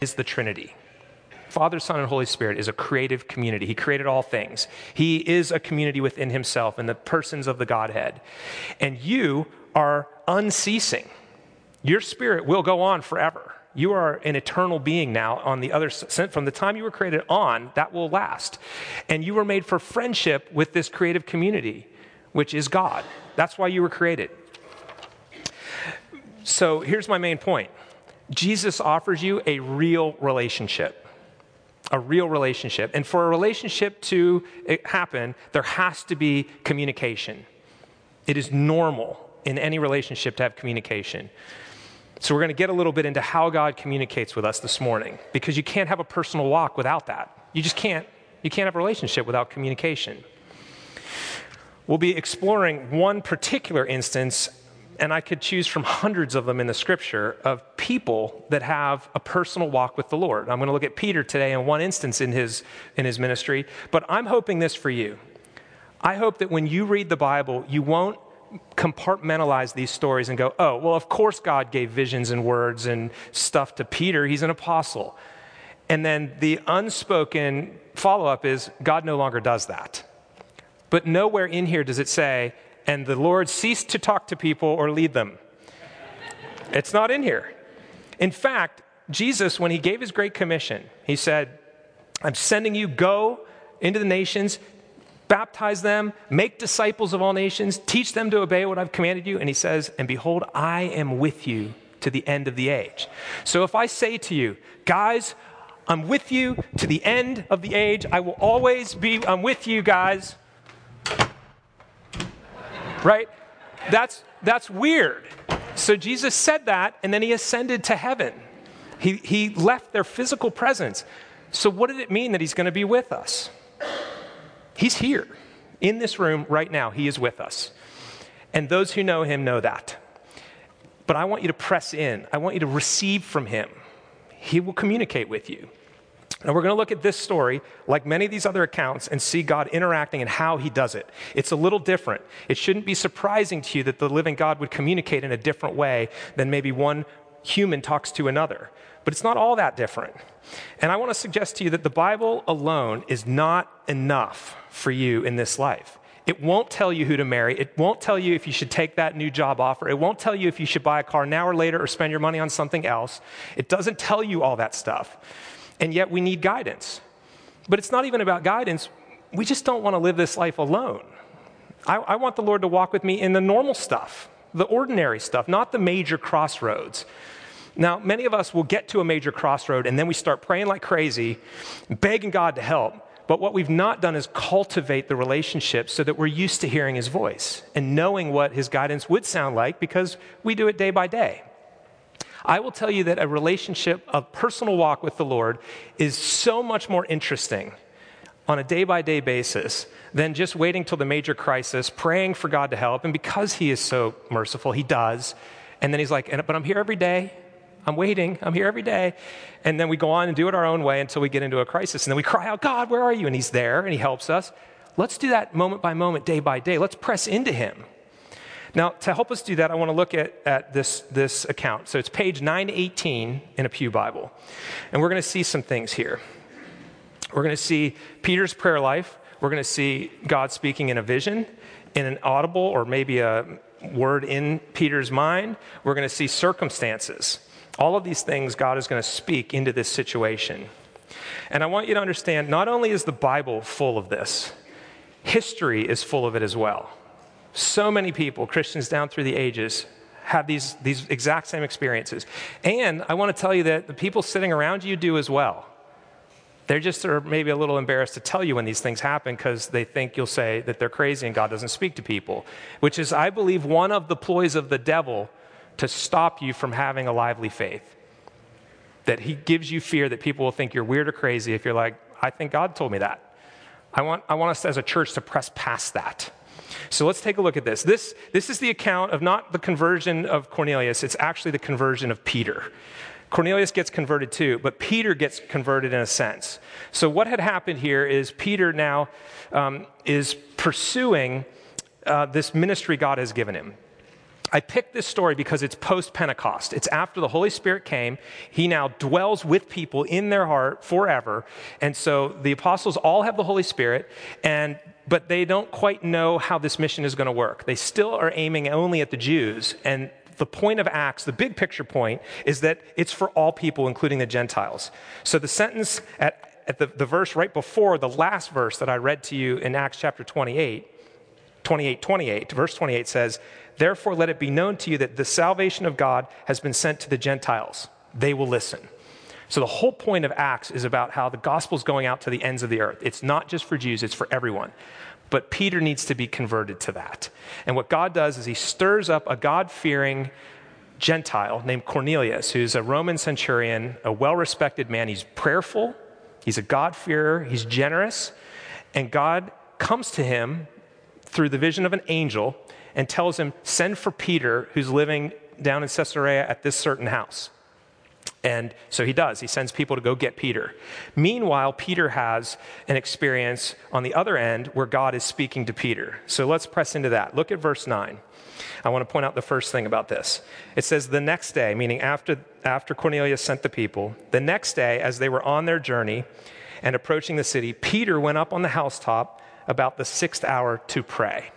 is the Trinity. Father, Son, and Holy Spirit is a creative community. He created all things. He is a community within himself and the persons of the Godhead. And you are unceasing. Your spirit will go on forever. You are an eternal being now on the other from the time you were created on, that will last. And you were made for friendship with this creative community, which is God. That's why you were created. So here's my main point Jesus offers you a real relationship. A real relationship. And for a relationship to eh, happen, there has to be communication. It is normal in any relationship to have communication. So, we're going to get a little bit into how God communicates with us this morning because you can't have a personal walk without that. You just can't. You can't have a relationship without communication. We'll be exploring one particular instance and I could choose from hundreds of them in the scripture of people that have a personal walk with the Lord. I'm going to look at Peter today in one instance in his, in his ministry, but I'm hoping this for you. I hope that when you read the Bible, you won't compartmentalize these stories and go, oh, well, of course God gave visions and words and stuff to Peter. He's an apostle. And then the unspoken follow up is God no longer does that. But nowhere in here does it say, and the Lord ceased to talk to people or lead them. It's not in here. In fact, Jesus, when he gave his great commission, he said, I'm sending you, go into the nations, baptize them, make disciples of all nations, teach them to obey what I've commanded you. And he says, And behold, I am with you to the end of the age. So if I say to you, guys, I'm with you to the end of the age, I will always be, I'm with you, guys right? That's, that's weird. So Jesus said that, and then he ascended to heaven. He, he left their physical presence. So, what did it mean that he's going to be with us? He's here in this room right now. He is with us. And those who know him know that. But I want you to press in, I want you to receive from him. He will communicate with you. And we're going to look at this story, like many of these other accounts, and see God interacting and how he does it. It's a little different. It shouldn't be surprising to you that the living God would communicate in a different way than maybe one human talks to another. But it's not all that different. And I want to suggest to you that the Bible alone is not enough for you in this life. It won't tell you who to marry. It won't tell you if you should take that new job offer. It won't tell you if you should buy a car now or later or spend your money on something else. It doesn't tell you all that stuff and yet we need guidance. But it's not even about guidance. We just don't want to live this life alone. I, I, want the Lord to walk with me in the normal stuff, the ordinary stuff, not the major crossroads. Now, many of us will get to a major crossroad and then we start praying like crazy, begging God to help. But what we've not done is cultivate the relationship so that we're used to hearing his voice and knowing what his guidance would sound like because we do it day by day. I will tell you that a relationship, a personal walk with the Lord, is so much more interesting on a day by day basis than just waiting till the major crisis, praying for God to help. And because He is so merciful, He does. And then He's like, but I'm here every day. I'm waiting. I'm here every day. And then we go on and do it our own way until we get into a crisis. And then we cry out, God, where are you? And He's there and He helps us. Let's do that moment by moment, day by day. Let's press into Him. Now, to help us do that, I want to look at, at this, this account. So it's page 918 in a Pew Bible. And we're going to see some things here. We're going to see Peter's prayer life. We're going to see God speaking in a vision, in an audible or maybe a word in Peter's mind. We're going to see circumstances. All of these things God is going to speak into this situation. And I want you to understand not only is the Bible full of this, history is full of it as well. So many people, Christians down through the ages, have these, these exact same experiences. And I want to tell you that the people sitting around you do as well. They're just are maybe a little embarrassed to tell you when these things happen because they think you'll say that they're crazy and God doesn't speak to people, which is, I believe, one of the ploys of the devil to stop you from having a lively faith. That he gives you fear that people will think you're weird or crazy if you're like, I think God told me that. I want, I want us as a church to press past that. So let's take a look at this. This, this is the account of not the conversion of Cornelius, it's actually the conversion of Peter. Cornelius gets converted too, but Peter gets converted in a sense. So, what had happened here is Peter now um, is pursuing uh, this ministry God has given him. I picked this story because it's post Pentecost. It's after the Holy Spirit came. He now dwells with people in their heart forever. And so the apostles all have the Holy Spirit, and, but they don't quite know how this mission is going to work. They still are aiming only at the Jews. And the point of Acts, the big picture point, is that it's for all people, including the Gentiles. So the sentence at, at the, the verse right before the last verse that I read to you in Acts chapter 28, 28, 28, verse 28 says, Therefore, let it be known to you that the salvation of God has been sent to the Gentiles. They will listen. So, the whole point of Acts is about how the gospel is going out to the ends of the earth. It's not just for Jews, it's for everyone. But Peter needs to be converted to that. And what God does is he stirs up a God fearing Gentile named Cornelius, who's a Roman centurion, a well respected man. He's prayerful, he's a God-fearer, he's generous. And God comes to him through the vision of an angel and tells him, Send for Peter, who's living down in Caesarea at this certain house. And so he does. He sends people to go get Peter. Meanwhile, Peter has an experience on the other end where God is speaking to Peter. So let's press into that. Look at verse 9. I want to point out the first thing about this. It says, The next day, meaning after, after Cornelius sent the people, the next day, as they were on their journey and approaching the city, Peter went up on the housetop about the sixth hour to pray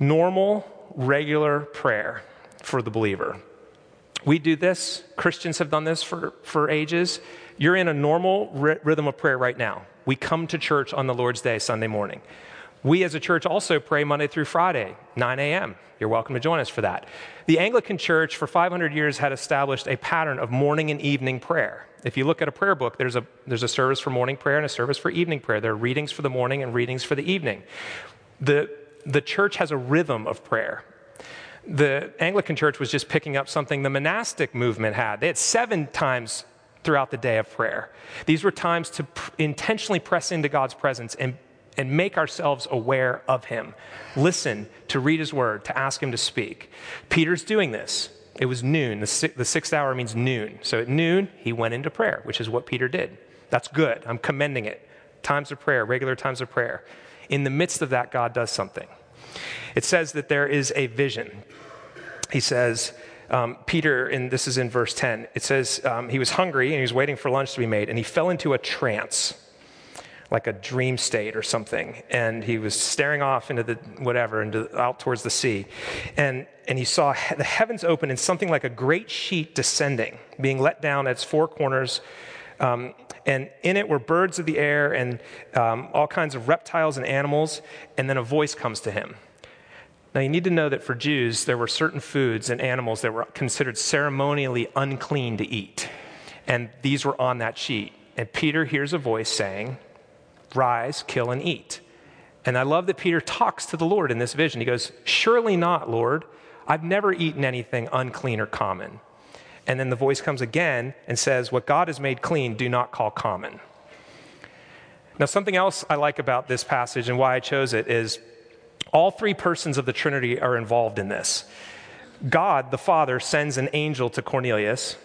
normal, regular prayer for the believer. We do this, Christians have done this for, for ages. You're in a normal rhythm of prayer right now. We come to church on the Lord's Day, Sunday morning. We as a church also pray Monday through Friday, 9 a.m. You're welcome to join us for that. The Anglican Church for 500 years had established a pattern of morning and evening prayer. If you look at a prayer book, there's a, there's a service for morning prayer and a service for evening prayer. There are readings for the morning and readings for the evening. The the church has a rhythm of prayer. The Anglican church was just picking up something the monastic movement had. They had seven times throughout the day of prayer. These were times to pr- intentionally press into God's presence and, and make ourselves aware of Him. Listen to read His word, to ask Him to speak. Peter's doing this. It was noon. The, si- the sixth hour means noon. So at noon, he went into prayer, which is what Peter did. That's good. I'm commending it. Times of prayer, regular times of prayer in the midst of that, God does something. It says that there is a vision. He says, um, Peter, and this is in verse 10, it says um, he was hungry and he was waiting for lunch to be made, and he fell into a trance, like a dream state or something. And he was staring off into the whatever, into, out towards the sea. And, and he saw the heavens open and something like a great sheet descending, being let down at its four corners um, and in it were birds of the air and um, all kinds of reptiles and animals. And then a voice comes to him. Now, you need to know that for Jews, there were certain foods and animals that were considered ceremonially unclean to eat. And these were on that sheet. And Peter hears a voice saying, Rise, kill, and eat. And I love that Peter talks to the Lord in this vision. He goes, Surely not, Lord. I've never eaten anything unclean or common. And then the voice comes again and says, What God has made clean, do not call common. Now, something else I like about this passage and why I chose it is all three persons of the Trinity are involved in this. God, the Father, sends an angel to Cornelius.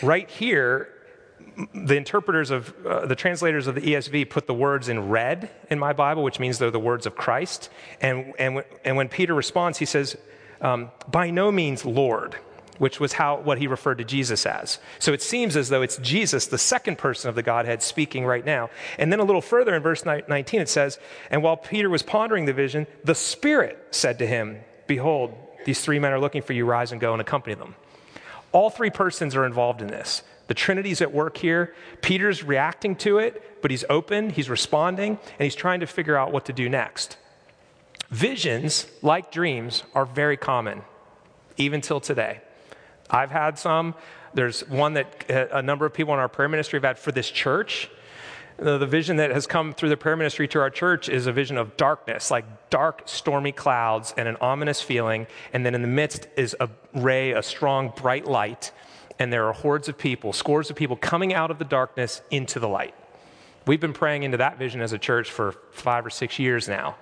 Right here, the interpreters of uh, the translators of the ESV put the words in red in my Bible, which means they're the words of Christ. And, and, and when Peter responds, he says, um, By no means, Lord which was how, what he referred to Jesus as. So it seems as though it's Jesus, the second person of the Godhead, speaking right now. And then a little further in verse 19, it says, And while Peter was pondering the vision, the Spirit said to him, Behold, these three men are looking for you, rise and go and accompany them. All three persons are involved in this. The Trinity's at work here. Peter's reacting to it, but he's open, he's responding, and he's trying to figure out what to do next. Visions, like dreams, are very common, even till today. I've had some. There's one that uh, a number of people in our prayer ministry have had for this church. The vision that has come through the prayer ministry to our church is a vision of darkness, like dark, stormy clouds and an ominous feeling. And then in the midst is a ray, a strong, bright light. And there are hordes of people, scores of people coming out of the darkness into the light. We've been praying into that vision as a church for five or six years now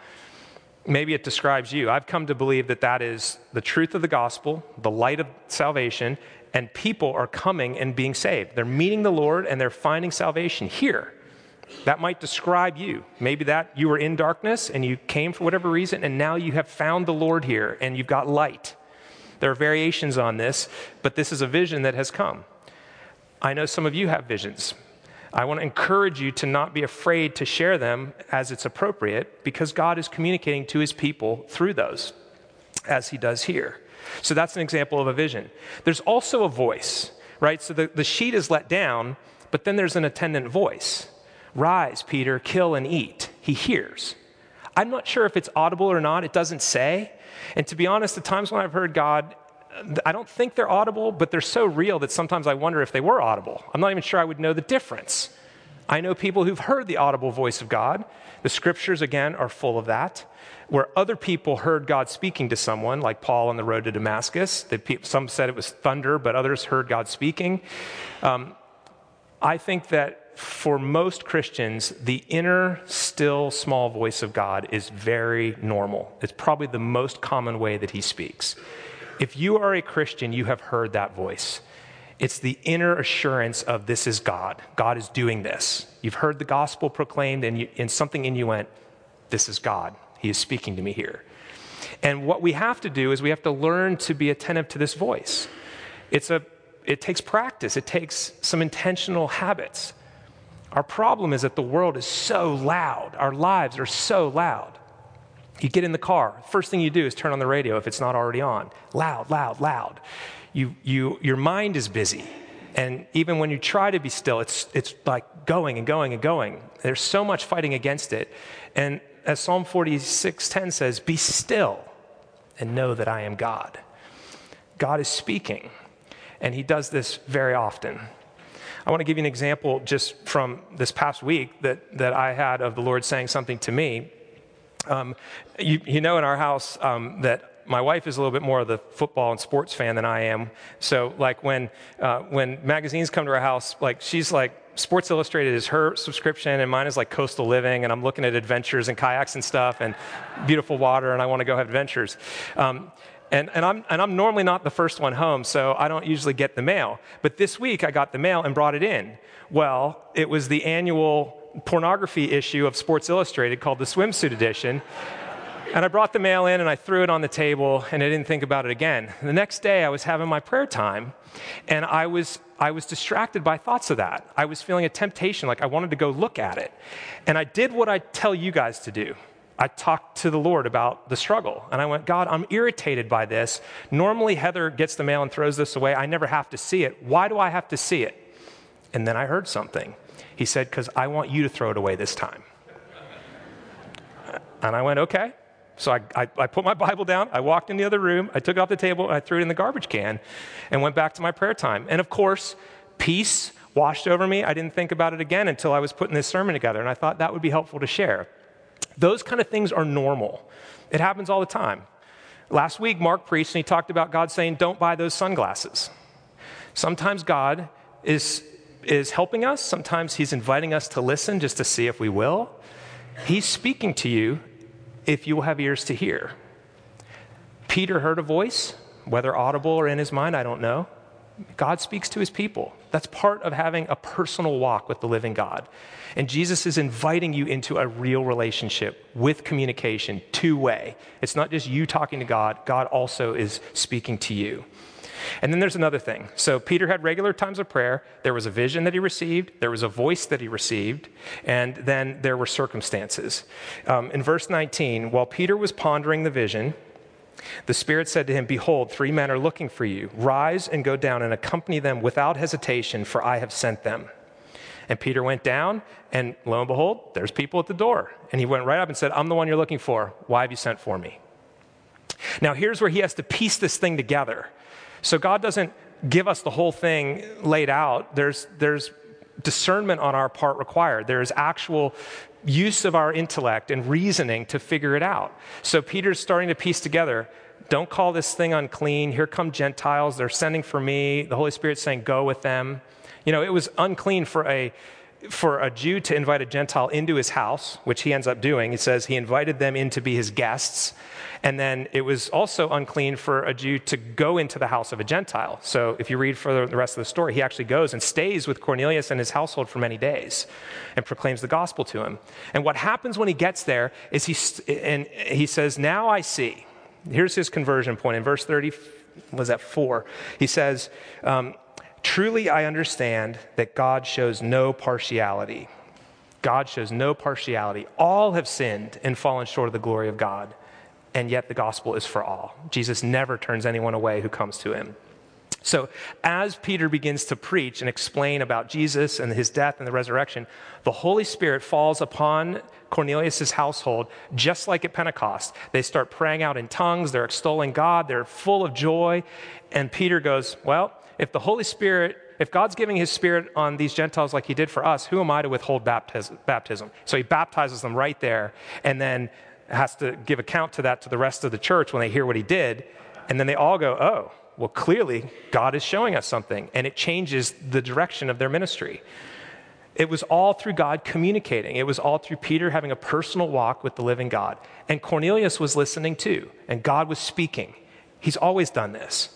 maybe it describes you. I've come to believe that that is the truth of the gospel, the light of salvation, and people are coming and being saved. They're meeting the Lord and they're finding salvation here. That might describe you. Maybe that you were in darkness and you came for whatever reason, and now you have found the Lord here and you've got light. There are variations on this, but this is a vision that has come. I know some of you have visions. I want to encourage you to not be afraid to share them as it's appropriate because God is communicating to his people through those, as he does here. So that's an example of a vision. There's also a voice, right? So the, the sheet is let down, but then there's an attendant voice Rise, Peter, kill and eat. He hears. I'm not sure if it's audible or not, it doesn't say. And to be honest, the times when I've heard God, I don't think they're audible, but they're so real that sometimes I wonder if they were audible. I'm not even sure I would know the difference. I know people who've heard the audible voice of God. The scriptures, again, are full of that. Where other people heard God speaking to someone, like Paul on the road to Damascus. Some said it was thunder, but others heard God speaking. Um, I think that for most Christians, the inner, still, small voice of God is very normal. It's probably the most common way that he speaks. If you are a Christian, you have heard that voice. It's the inner assurance of this is God. God is doing this. You've heard the gospel proclaimed, and, you, and something in you went, This is God. He is speaking to me here. And what we have to do is we have to learn to be attentive to this voice. It's a, it takes practice, it takes some intentional habits. Our problem is that the world is so loud, our lives are so loud. You get in the car, first thing you do is turn on the radio if it's not already on. Loud, loud, loud. You, you, your mind is busy. And even when you try to be still, it's, it's like going and going and going. There's so much fighting against it. And as Psalm 46:10 says, "Be still and know that I am God." God is speaking, and he does this very often. I want to give you an example just from this past week that, that I had of the Lord saying something to me. Um, you, you, know, in our house, um, that my wife is a little bit more of the football and sports fan than I am. So, like when uh, when magazines come to our house, like she's like Sports Illustrated is her subscription, and mine is like Coastal Living, and I'm looking at adventures and kayaks and stuff, and beautiful water, and I want to go have adventures. Um, and, and, I'm, and I'm normally not the first one home, so I don't usually get the mail. But this week I got the mail and brought it in. Well, it was the annual pornography issue of Sports Illustrated called the Swimsuit Edition. And I brought the mail in and I threw it on the table and I didn't think about it again. The next day I was having my prayer time and I was, I was distracted by thoughts of that. I was feeling a temptation, like I wanted to go look at it. And I did what I tell you guys to do. I talked to the Lord about the struggle. And I went, God, I'm irritated by this. Normally, Heather gets the mail and throws this away. I never have to see it. Why do I have to see it? And then I heard something. He said, Because I want you to throw it away this time. And I went, Okay. So I, I, I, put my Bible down, I walked in the other room, I took it off the table, and I threw it in the garbage can and went back to my prayer time. And of course, peace washed over me. I didn't think about it again until I was putting this sermon together. And I thought that would be helpful to share. Those kind of things are normal. It happens all the time. Last week, Mark preached and he talked about God saying, Don't buy those sunglasses. Sometimes God is, is helping us, sometimes He's inviting us to listen just to see if we will. He's speaking to you if you will have ears to hear. Peter heard a voice, whether audible or in his mind, I don't know. God speaks to his people. That's part of having a personal walk with the living God. And Jesus is inviting you into a real relationship with communication, two way. It's not just you talking to God, God also is speaking to you. And then there's another thing. So Peter had regular times of prayer. There was a vision that he received, there was a voice that he received, and then there were circumstances. Um, in verse 19, while Peter was pondering the vision, the Spirit said to him, Behold, three men are looking for you. Rise and go down and accompany them without hesitation, for I have sent them. And Peter went down, and lo and behold, there's people at the door. And he went right up and said, I'm the one you're looking for. Why have you sent for me? Now, here's where he has to piece this thing together. So, God doesn't give us the whole thing laid out. There's, there's discernment on our part required. There is actual use of our intellect and reasoning to figure it out. So Peter's starting to piece together don't call this thing unclean. Here come Gentiles. They're sending for me. The Holy Spirit's saying, go with them. You know, it was unclean for a, for a Jew to invite a Gentile into his house, which he ends up doing. He says he invited them in to be his guests. And then it was also unclean for a Jew to go into the house of a Gentile. So if you read further the rest of the story, he actually goes and stays with Cornelius and his household for many days and proclaims the gospel to him. And what happens when he gets there is he, and he says, Now I see. Here's his conversion point in verse 30, was that four? He says, um, Truly I understand that God shows no partiality. God shows no partiality. All have sinned and fallen short of the glory of God and yet the gospel is for all. Jesus never turns anyone away who comes to him. So, as Peter begins to preach and explain about Jesus and his death and the resurrection, the Holy Spirit falls upon Cornelius' household just like at Pentecost. They start praying out in tongues, they're extolling God, they're full of joy. And Peter goes, Well, if the Holy Spirit, if God's giving his Spirit on these Gentiles like he did for us, who am I to withhold baptism? So he baptizes them right there. And then has to give account to that to the rest of the church when they hear what he did. And then they all go, oh, well, clearly God is showing us something. And it changes the direction of their ministry. It was all through God communicating. It was all through Peter having a personal walk with the living God. And Cornelius was listening too, and God was speaking. He's always done this.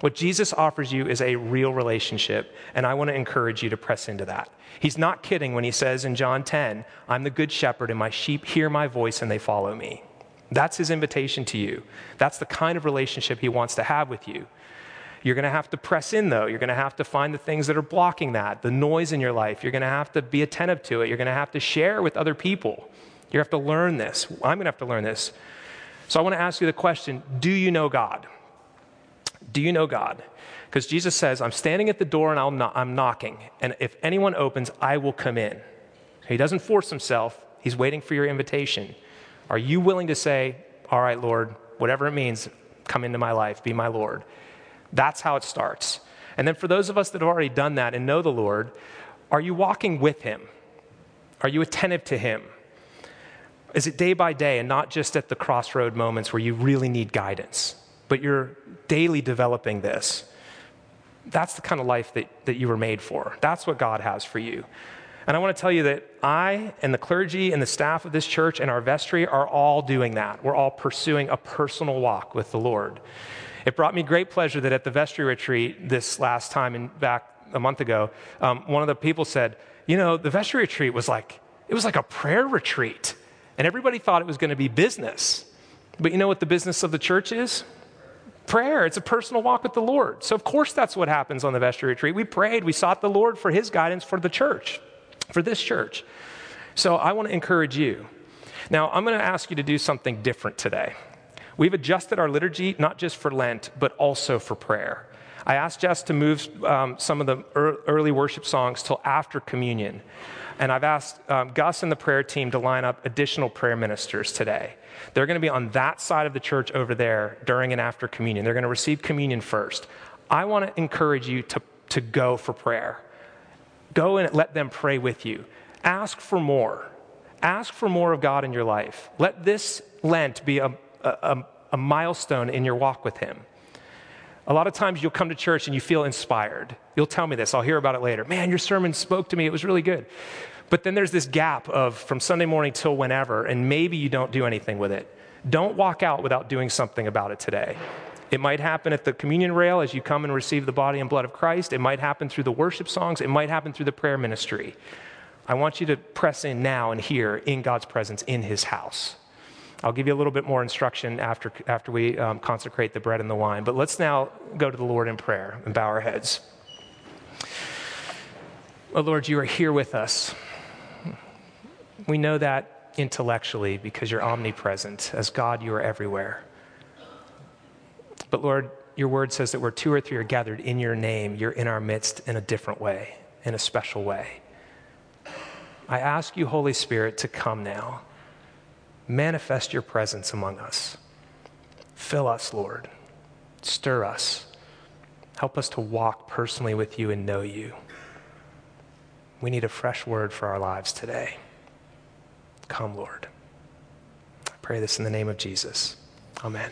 What Jesus offers you is a real relationship, and I want to encourage you to press into that. He's not kidding when he says in John 10, I'm the good shepherd, and my sheep hear my voice and they follow me. That's his invitation to you. That's the kind of relationship he wants to have with you. You're going to have to press in, though. You're going to have to find the things that are blocking that, the noise in your life. You're going to have to be attentive to it. You're going to have to share with other people. You have to learn this. I'm going to have to learn this. So I want to ask you the question Do you know God? Do you know God? Because Jesus says, I'm standing at the door and I'm, I'm knocking, and if anyone opens, I will come in. He doesn't force himself, he's waiting for your invitation. Are you willing to say, All right, Lord, whatever it means, come into my life, be my Lord? That's how it starts. And then for those of us that have already done that and know the Lord, are you walking with him? Are you attentive to him? Is it day by day and not just at the crossroad moments where you really need guidance, but you're daily developing this? that's the kind of life that, that you were made for. That's what God has for you. And I want to tell you that I and the clergy and the staff of this church and our vestry are all doing that. We're all pursuing a personal walk with the Lord. It brought me great pleasure that at the vestry retreat this last time and back a month ago, um, one of the people said, you know, the vestry retreat was like, it was like a prayer retreat. And everybody thought it was going to be business. But you know what the business of the church is? Prayer. It's a personal walk with the Lord. So, of course, that's what happens on the vestry retreat. We prayed, we sought the Lord for his guidance for the church, for this church. So, I want to encourage you. Now, I'm going to ask you to do something different today. We've adjusted our liturgy not just for Lent, but also for prayer. I asked Jess to move um, some of the early worship songs till after communion. And I've asked um, Gus and the prayer team to line up additional prayer ministers today. They're going to be on that side of the church over there during and after communion. They're going to receive communion first. I want to encourage you to, to go for prayer. Go and let them pray with you. Ask for more. Ask for more of God in your life. Let this Lent be a, a, a milestone in your walk with Him. A lot of times you'll come to church and you feel inspired. You'll tell me this, I'll hear about it later. Man, your sermon spoke to me, it was really good. But then there's this gap of from Sunday morning till whenever, and maybe you don't do anything with it. Don't walk out without doing something about it today. It might happen at the communion rail as you come and receive the body and blood of Christ. It might happen through the worship songs. It might happen through the prayer ministry. I want you to press in now and here in God's presence in His house. I'll give you a little bit more instruction after, after we um, consecrate the bread and the wine. But let's now go to the Lord in prayer and bow our heads. Oh, Lord, you are here with us. We know that intellectually because you're omnipresent. As God, you are everywhere. But Lord, your word says that where two or three are gathered in your name, you're in our midst in a different way, in a special way. I ask you, Holy Spirit, to come now. Manifest your presence among us. Fill us, Lord. Stir us. Help us to walk personally with you and know you. We need a fresh word for our lives today. Come, Lord. I pray this in the name of Jesus. Amen.